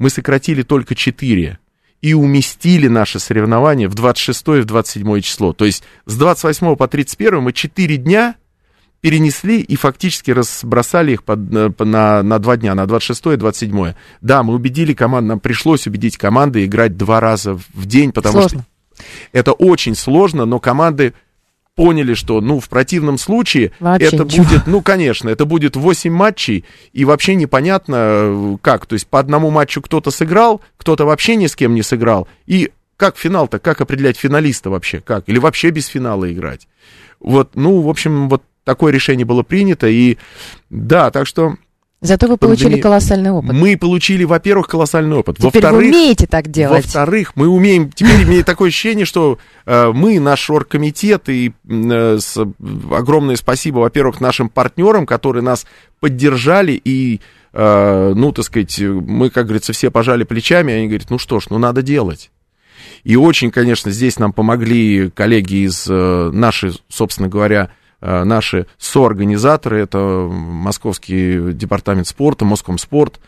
мы сократили только 4 и уместили наши соревнования в 26 и в 27 число. То есть с 28 по 31 мы 4 дня перенесли и фактически разбросали их под, э, на, на два дня, на 26 и 27. Да, мы убедили команду, нам пришлось убедить команды играть два раза в день, потому Сложно. что это очень сложно, но команды поняли, что, ну, в противном случае Вообще это ничего. будет, ну, конечно, это будет 8 матчей, и вообще непонятно, э, как. То есть по одному матчу кто-то сыграл, кто-то вообще ни с кем не сыграл. И как финал-то, как определять финалиста вообще, как? Или вообще без финала играть? Вот, ну, в общем, вот такое решение было принято, и да, так что Зато вы получили Пандемия. колоссальный опыт. мы получили, во-первых, колоссальный опыт. Теперь вы Во-вторых, умеете так делать. во-вторых, мы умеем, теперь мне такое ощущение, что э, мы, наш оргкомитет, и э, с, огромное спасибо, во-первых, нашим партнерам, которые нас поддержали, и, э, ну, так сказать, мы, как говорится, все пожали плечами, и они говорят, ну что ж, ну надо делать. И очень, конечно, здесь нам помогли коллеги из э, нашей, собственно говоря, наши соорганизаторы, это Московский департамент спорта, Москомспорт,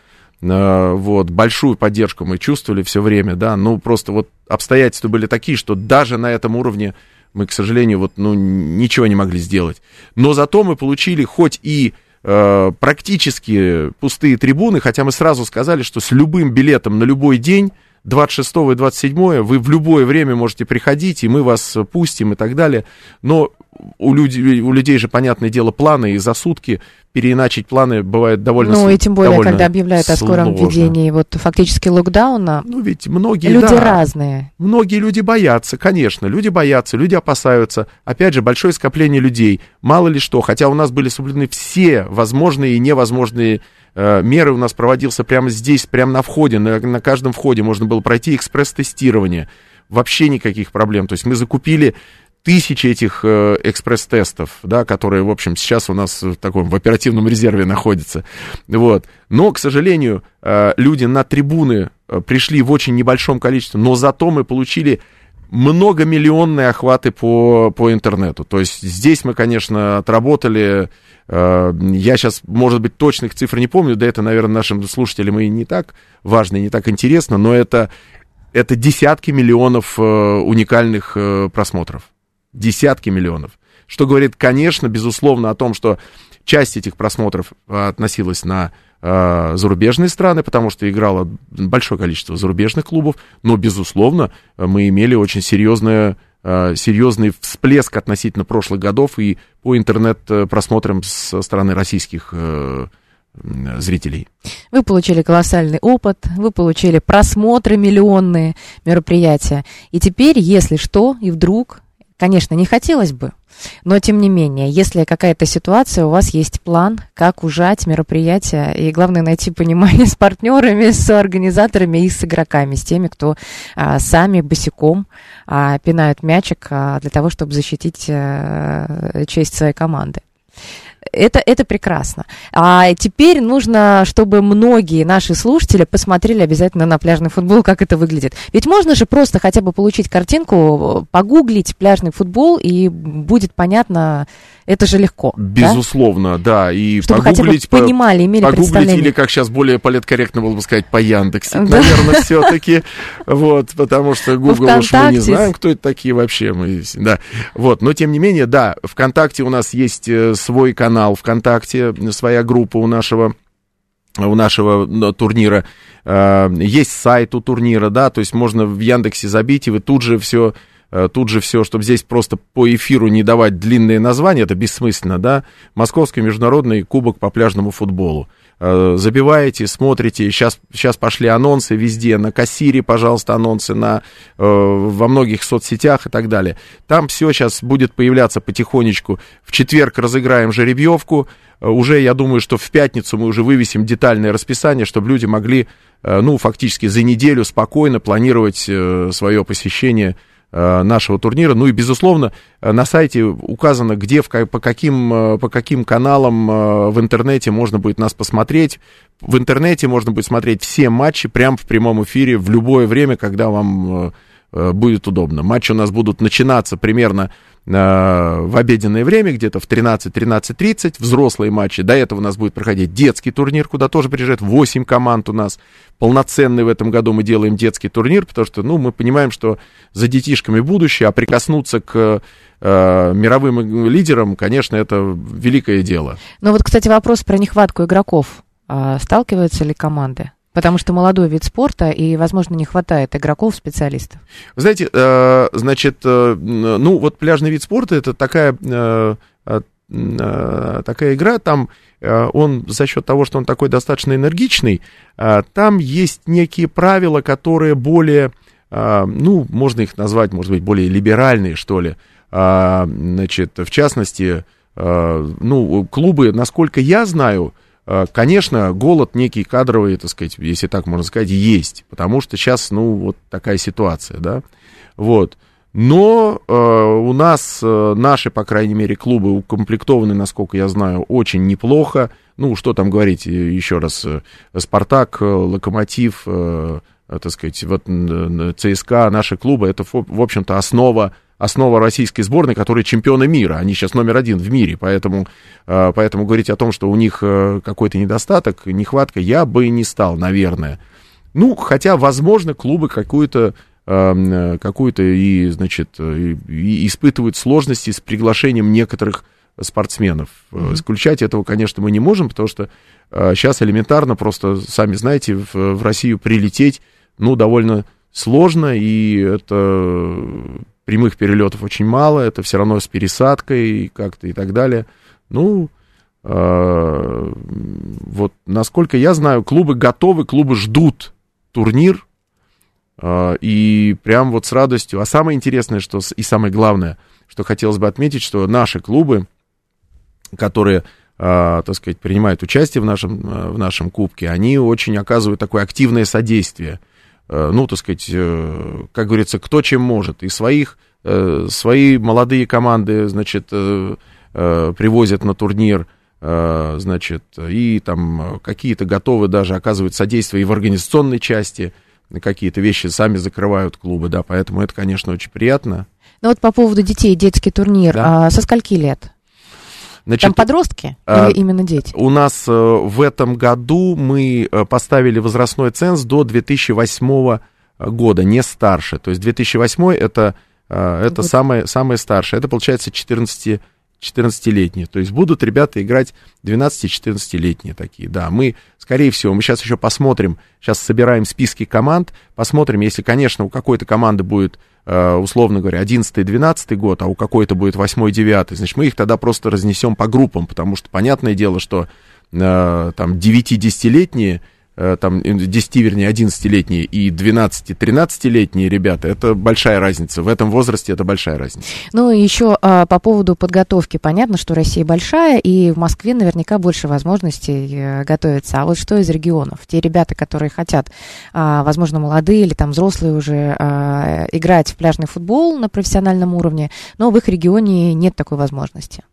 Э, вот, большую поддержку мы чувствовали все время, да, ну, просто вот обстоятельства были такие, что даже на этом уровне мы, к сожалению, вот, ну, ничего не могли сделать. Но зато мы получили хоть и э, практически пустые трибуны, хотя мы сразу сказали, что с любым билетом на любой день, 26 и 27 вы в любое время можете приходить, и мы вас пустим и так далее. Но у людей, у людей же, понятное дело, планы, и за сутки переиначить планы бывает довольно Ну с- и тем более, когда объявляют о скором сложно. введении вот фактически локдауна, Ну, ведь многие, люди да, разные. Многие люди боятся, конечно, люди боятся, люди опасаются. Опять же, большое скопление людей, мало ли что, хотя у нас были соблюдены все возможные и невозможные э, меры, у нас проводился прямо здесь, прямо на входе, на, на каждом входе можно было пройти экспресс-тестирование. Вообще никаких проблем. То есть мы закупили тысячи этих э, экспресс-тестов, да, которые, в общем, сейчас у нас в таком в оперативном резерве находятся. Вот. Но, к сожалению, э, люди на трибуны э, пришли в очень небольшом количестве, но зато мы получили многомиллионные охваты по, по интернету. То есть здесь мы, конечно, отработали, я сейчас, может быть, точных цифр не помню, да это, наверное, нашим слушателям и не так важно, и не так интересно, но это, это десятки миллионов уникальных просмотров. Десятки миллионов. Что говорит, конечно, безусловно, о том, что часть этих просмотров э, относилась на э, зарубежные страны, потому что играло большое количество зарубежных клубов, но, безусловно, мы имели очень серьезное, э, серьезный всплеск относительно прошлых годов и по интернет-просмотрам со стороны российских э, зрителей. Вы получили колоссальный опыт, вы получили просмотры миллионные мероприятия. И теперь, если что, и вдруг, конечно, не хотелось бы, но тем не менее, если какая-то ситуация, у вас есть план, как ужать мероприятие, и главное найти понимание [laughs] с партнерами, с организаторами и с игроками, с теми, кто а, сами босиком а, пинают мячик а, для того, чтобы защитить а, честь своей команды. Это, это прекрасно. А теперь нужно, чтобы многие наши слушатели посмотрели обязательно на пляжный футбол, как это выглядит. Ведь можно же просто хотя бы получить картинку, погуглить пляжный футбол, и будет понятно, это же легко. да? Безусловно, да, и Чтобы хотя бы погуглить, по- понимали, имели погуглить или, как сейчас более политкорректно было бы сказать, по Яндексе, Да. наверное, [laughs] все-таки, вот, потому что Google уж мы не знаем, кто это такие вообще, мы, да, вот, но тем не менее, да, ВКонтакте у нас есть э, свой канал ВКонтакте, своя группа у нашего у нашего турнира. Э, Есть сайт у турнира, да, то есть можно в Яндексе забить, и вы тут же все тут же все, чтобы здесь просто по эфиру не давать длинные названия, это бессмысленно, да, Московский международный кубок по пляжному футболу. Э, Забиваете, смотрите, сейчас, сейчас пошли анонсы везде, на кассире, пожалуйста, анонсы, на, э, во многих соцсетях и так далее. Там все сейчас будет появляться потихонечку. В четверг разыграем жеребьевку, Э, уже, я думаю, что в пятницу мы уже вывесим детальное расписание, чтобы люди могли, э, ну, фактически за неделю спокойно планировать э, свое посещение э, нашего турнира. Ну и, безусловно, э, на сайте указано, где, по, каким, э, по каким каналам э, в интернете можно будет нас посмотреть. В интернете можно будет смотреть все матчи прямо в прямом эфире в любое время, когда вам э, э, будет удобно. Матчи у нас будут начинаться примерно э, в обеденное время, где-то в 13-13.30, взрослые матчи. До этого у нас будет проходить детский турнир, куда тоже приезжает 8 команд у нас. Полноценный в этом году мы делаем детский турнир, потому что, ну, мы понимаем, что за детишками будущее, а прикоснуться к э, мировым лидерам, конечно, это великое дело. Ну вот, кстати, вопрос про нехватку игроков. А, сталкиваются ли команды? Потому что молодой вид спорта, и, возможно, не хватает игроков, специалистов. Вы знаете, э, значит, э, ну вот пляжный вид спорта это такая, э, такая игра, там он за счет того, что он такой достаточно энергичный, там есть некие правила, которые более, ну, можно их назвать, может быть, более либеральные, что ли. Значит, в частности, ну, клубы, насколько я знаю, Конечно, голод некий кадровый, так сказать, если так можно сказать, есть, потому что сейчас, ну, вот такая ситуация, да, вот. Но э, у нас э, наши, по крайней мере, клубы укомплектованы, насколько я знаю, очень неплохо. Ну, что там говорить, э, еще раз, э, Спартак, э, Локомотив, э, э, так сказать, вот э, ЦСКА, наши клубы, это, в общем-то, основа основа российской сборной, которые чемпионы мира. Они сейчас номер один в мире, поэтому, э, поэтому говорить о том, что у них э, какой-то недостаток, нехватка, я бы не стал, наверное. Ну, хотя, возможно, клубы какую-то э, какую-то и, значит, и, и испытывают сложности с приглашением некоторых спортсменов. Mm-hmm. Исключать этого, конечно, мы не можем, потому что сейчас элементарно, просто, сами знаете, в, в Россию прилететь, ну, довольно сложно, и это прямых перелетов очень мало, это все равно с пересадкой как-то и так далее. Ну, э, вот насколько я знаю, клубы готовы, клубы ждут турнир, э, и прям вот с радостью. А самое интересное, что и самое главное, что хотелось бы отметить, что наши клубы, которые, э, так сказать, принимают участие в нашем, в нашем кубке, они очень оказывают такое активное содействие ну, так сказать, э, как говорится, кто чем может. И своих, э, свои молодые команды, значит, э, э, привозят на турнир, э, значит, и там какие-то готовы даже оказывать содействие и в организационной части, какие-то вещи сами закрывают клубы, да, поэтому это, конечно, очень приятно. Ну вот по поводу детей, детский турнир, Да. а со скольки лет? Значит, Там подростки а, или именно дети? У нас э, в этом году мы э, поставили возрастной ценз до 2008 года, не старше. То есть 2008 это, э, это Вот. самое, самое старшее. Это получается 14 14-летние. То есть будут ребята играть 12-14-летние такие. Да, мы, скорее всего, мы сейчас еще посмотрим, сейчас собираем списки команд, посмотрим, если, конечно, у какой-то команды будет, условно говоря, 11-12 год, а у какой-то будет 8-9, значит, мы их тогда просто разнесем по группам, потому что понятное дело, что э, там 9-10-летние э, там 10, вернее, 11-летние и 12-13-летние ребята, это большая разница. В этом возрасте это большая разница. Ну и еще а, по поводу подготовки. Понятно, что Россия большая, и в Москве наверняка больше возможностей э, готовиться. А вот что из регионов? Те ребята, которые хотят, а, возможно, молодые или там взрослые уже а, играть в пляжный футбол на профессиональном уровне, но в их регионе нет такой возможности.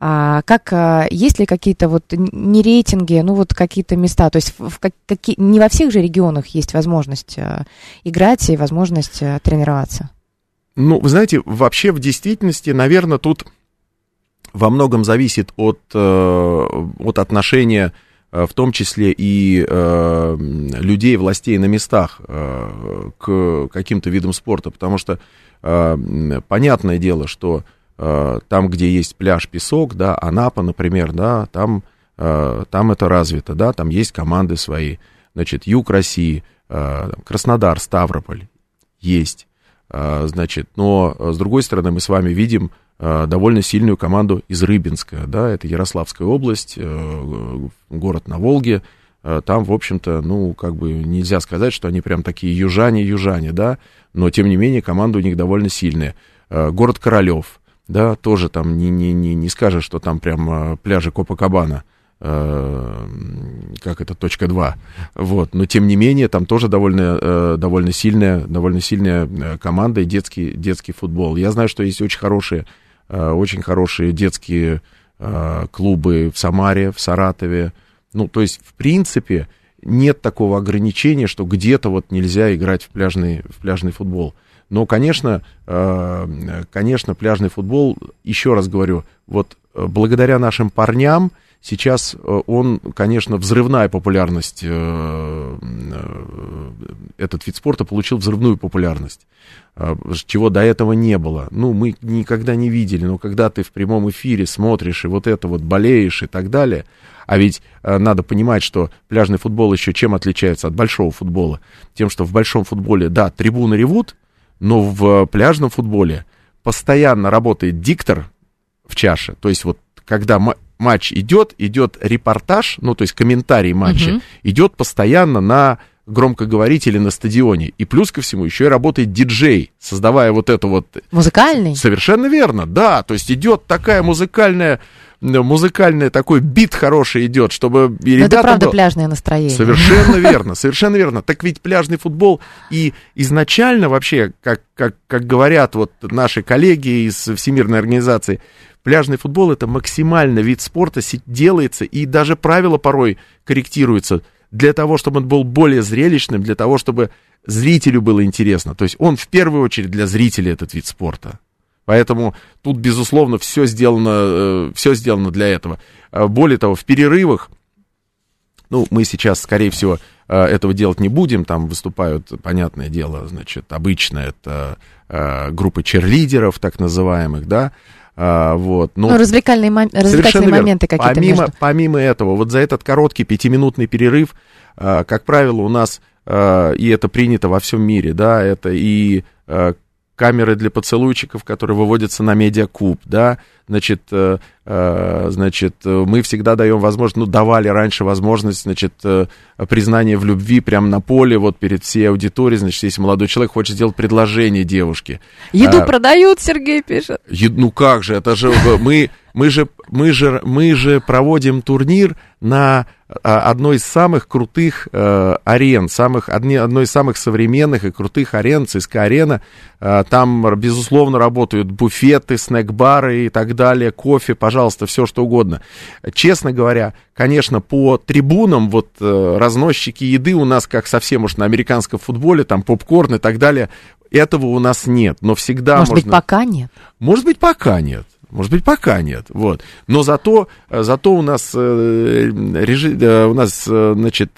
А как, а, есть ли какие-то вот не рейтинги, ну вот какие-то места, то есть в, как- какие, не во всех же регионах есть возможность а, играть и возможность а, тренироваться? Ну, вы знаете, вообще в действительности, наверное, тут во многом зависит от, э, от отношения, э, в том числе и э, людей, властей на местах к каким-то видам спорта, потому что понятное дело, что там, где есть пляж, песок, да, Анапа, например, да, там, э, там это развито, да, там есть команды свои, значит, юг России, э, Краснодар, Ставрополь есть. Значит, но с другой стороны мы с вами видим довольно сильную команду из Рыбинска, да, это Ярославская область, э, город на Волге, там, в общем-то, ну, как бы нельзя сказать, что они прям такие южане-южане, да, но, тем не менее, команда у них довольно сильная. Город Королев, да, тоже там не, не, не, не скажешь, что там прям а, пляжи Копакабана, э, как это, точка 2. Вот. Но, тем не менее, там тоже довольно, э, довольно сильная, довольно сильная э, команда и детский, детский футбол. Я знаю, что есть очень хорошие, э, очень хорошие детские э, клубы в Самаре, в Саратове. Ну, то есть, в принципе, нет такого ограничения, что где-то вот нельзя играть в пляжный, в пляжный футбол. Но, конечно, э, конечно, пляжный футбол, еще раз говорю, вот э, благодаря нашим парням сейчас э, он, конечно, взрывная популярность, этот вид спорта получил взрывную популярность, чего до этого не было. Ну, мы никогда не видели, но когда ты в прямом эфире смотришь и вот это вот болеешь и так далее, а ведь надо понимать, что пляжный футбол еще чем отличается от большого футбола? Тем, что в большом футболе, да, трибуны ревут, но в пляжном футболе постоянно работает диктор в чаше. То есть вот когда матч идет, идет репортаж, ну то есть комментарий матча, угу. идет постоянно на громкоговорителе на стадионе. И плюс ко всему еще и работает диджей, создавая вот эту вот... Музыкальный? Совершенно верно, да. То есть идет такая музыкальная музыкальный такой бит хороший идет, чтобы... И Но это правда было... пляжное настроение. Совершенно [laughs] верно, совершенно верно. Так ведь пляжный футбол и изначально вообще, как, как, как говорят вот наши коллеги из Всемирной организации, пляжный футбол это максимально вид спорта делается, и даже правила порой корректируются для того, чтобы он был более зрелищным, для того, чтобы зрителю было интересно. То есть он в первую очередь для зрителя этот вид спорта. Поэтому тут, безусловно, все сделано, э, все сделано для этого. Э, более того, в перерывах, ну, мы сейчас, скорее всего, э, этого делать не будем. Там выступают, понятное дело, значит, обычно это группы черлидеров, так называемых, да, вот. Но ну, развлекательные, развлекательные моменты какие-то помимо, между. помимо этого, вот за этот короткий пятиминутный перерыв, как правило, у нас, и это принято во всем мире, да, это и камеры для поцелуйчиков, которые выводятся на медиакуб, да, значит, э, э, значит, мы всегда даем возможность, ну, давали раньше возможность, значит, э, признания в любви прямо на поле, вот перед всей аудиторией, значит, если молодой человек хочет сделать предложение девушке. Еду а, продают, Сергей пишет. Е, ну как же, это же мы, мы же, мы же, мы же проводим турнир на одной из самых крутых э, арен, самых, одни, одной из самых современных и крутых арен, ЦСКА арена. Э, там, безусловно, работают буфеты, снэк-бары и так далее, кофе, пожалуйста, все что угодно. Честно говоря, конечно, по трибунам, вот э, разносчики еды у нас, как совсем уж на американском футболе, там попкорн и так далее, этого у нас нет, но всегда Может можно... быть, пока нет? Может быть, пока нет. Может быть, пока нет. Вот. Но зато, зато у нас, э, режи, э, у нас, э, значит,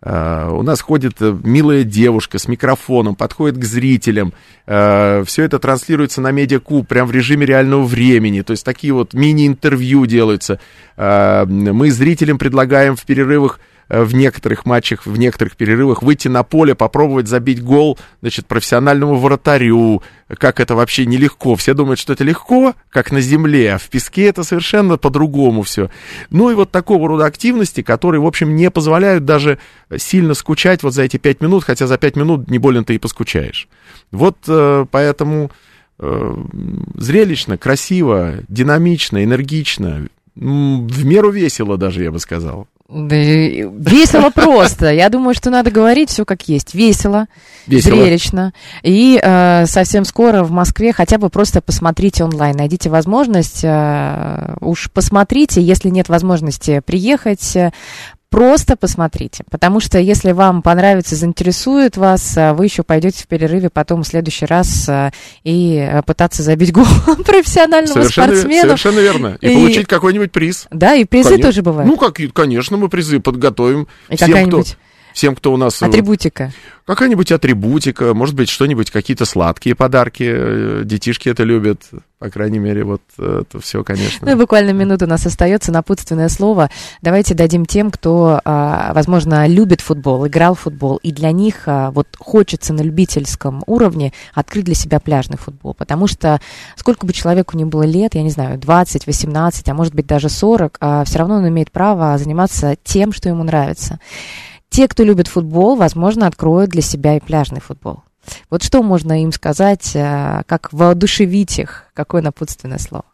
у нас ходит милая девушка с микрофоном, подходит к зрителям. Все это транслируется на медиакуб прям в режиме реального времени. То есть такие вот мини-интервью делаются. Мы зрителям предлагаем в перерывах Э, в некоторых матчах, в некоторых перерывах выйти на поле, попробовать забить гол, значит, профессиональному вратарю, как это вообще нелегко. Все думают, что это легко, как на земле, а в песке это совершенно по-другому все. Ну и вот такого рода активности, которые, в общем, не позволяют даже сильно скучать вот за эти пять минут, хотя за пять минут не болен ты и поскучаешь. Вот э, поэтому э, зрелищно, красиво, динамично, энергично, в меру весело даже, я бы сказал. Весело просто. Я думаю, что надо говорить все как есть. Весело, Весело. зрелищно. И э, совсем скоро в Москве хотя бы просто посмотрите онлайн. Найдите возможность, э, уж посмотрите, если нет возможности приехать, Просто посмотрите, потому что если вам понравится, заинтересует вас, э, вы еще пойдете в перерыве потом в следующий раз э, и э, пытаться забить гол [laughs] профессиональному совершенно, спортсмену. Совершенно верно. И, и получить какой-нибудь приз. Да, и призы конечно. тоже бывают. Ну, как, конечно, мы призы подготовим. И всем, кто, всем, кто у нас... Атрибутика. Какая-нибудь атрибутика, может быть, что-нибудь, какие-то сладкие подарки. Э, детишки это любят, по крайней мере, вот это все, конечно. Ну и буквально минута у нас остается, напутственное слово. Давайте дадим тем, кто, а, возможно, любит футбол, играл в футбол, и для них а, вот хочется на любительском уровне открыть для себя пляжный футбол. Потому что сколько бы человеку ни было лет, я не знаю, 20, 18, а может быть даже 40, а все равно он имеет право заниматься тем, что ему нравится. Те, кто любит футбол, возможно, откроют для себя и пляжный футбол. Вот что можно им сказать, э, как воодушевить их? Какое напутственное слово?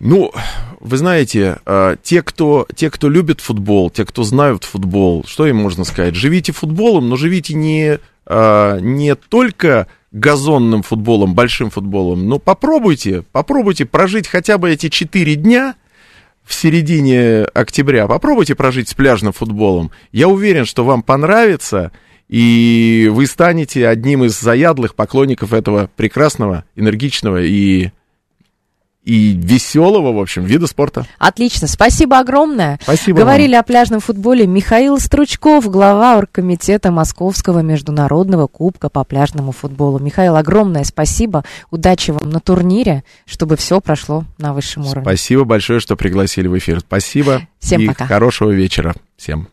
Ну, вы знаете, э, те, кто, те, кто любит футбол, те, кто знают футбол, что им можно сказать? Живите футболом, но живите не, э, не только газонным футболом, большим футболом, но попробуйте, попробуйте прожить хотя бы эти 4 дня в середине октября, попробуйте прожить с пляжным футболом. Я уверен, что вам понравится, и вы станете одним из заядлых поклонников этого прекрасного, энергичного и и веселого, в общем, вида спорта. Отлично, спасибо огромное. Спасибо Говорили вам. о пляжном футболе Михаил Стручков, глава оргкомитета Московского международного кубка по пляжному футболу. Михаил, огромное спасибо, удачи вам на турнире, чтобы все прошло на высшем уровне. Спасибо большое, что пригласили в эфир. Спасибо. Всем и пока. хорошего вечера всем.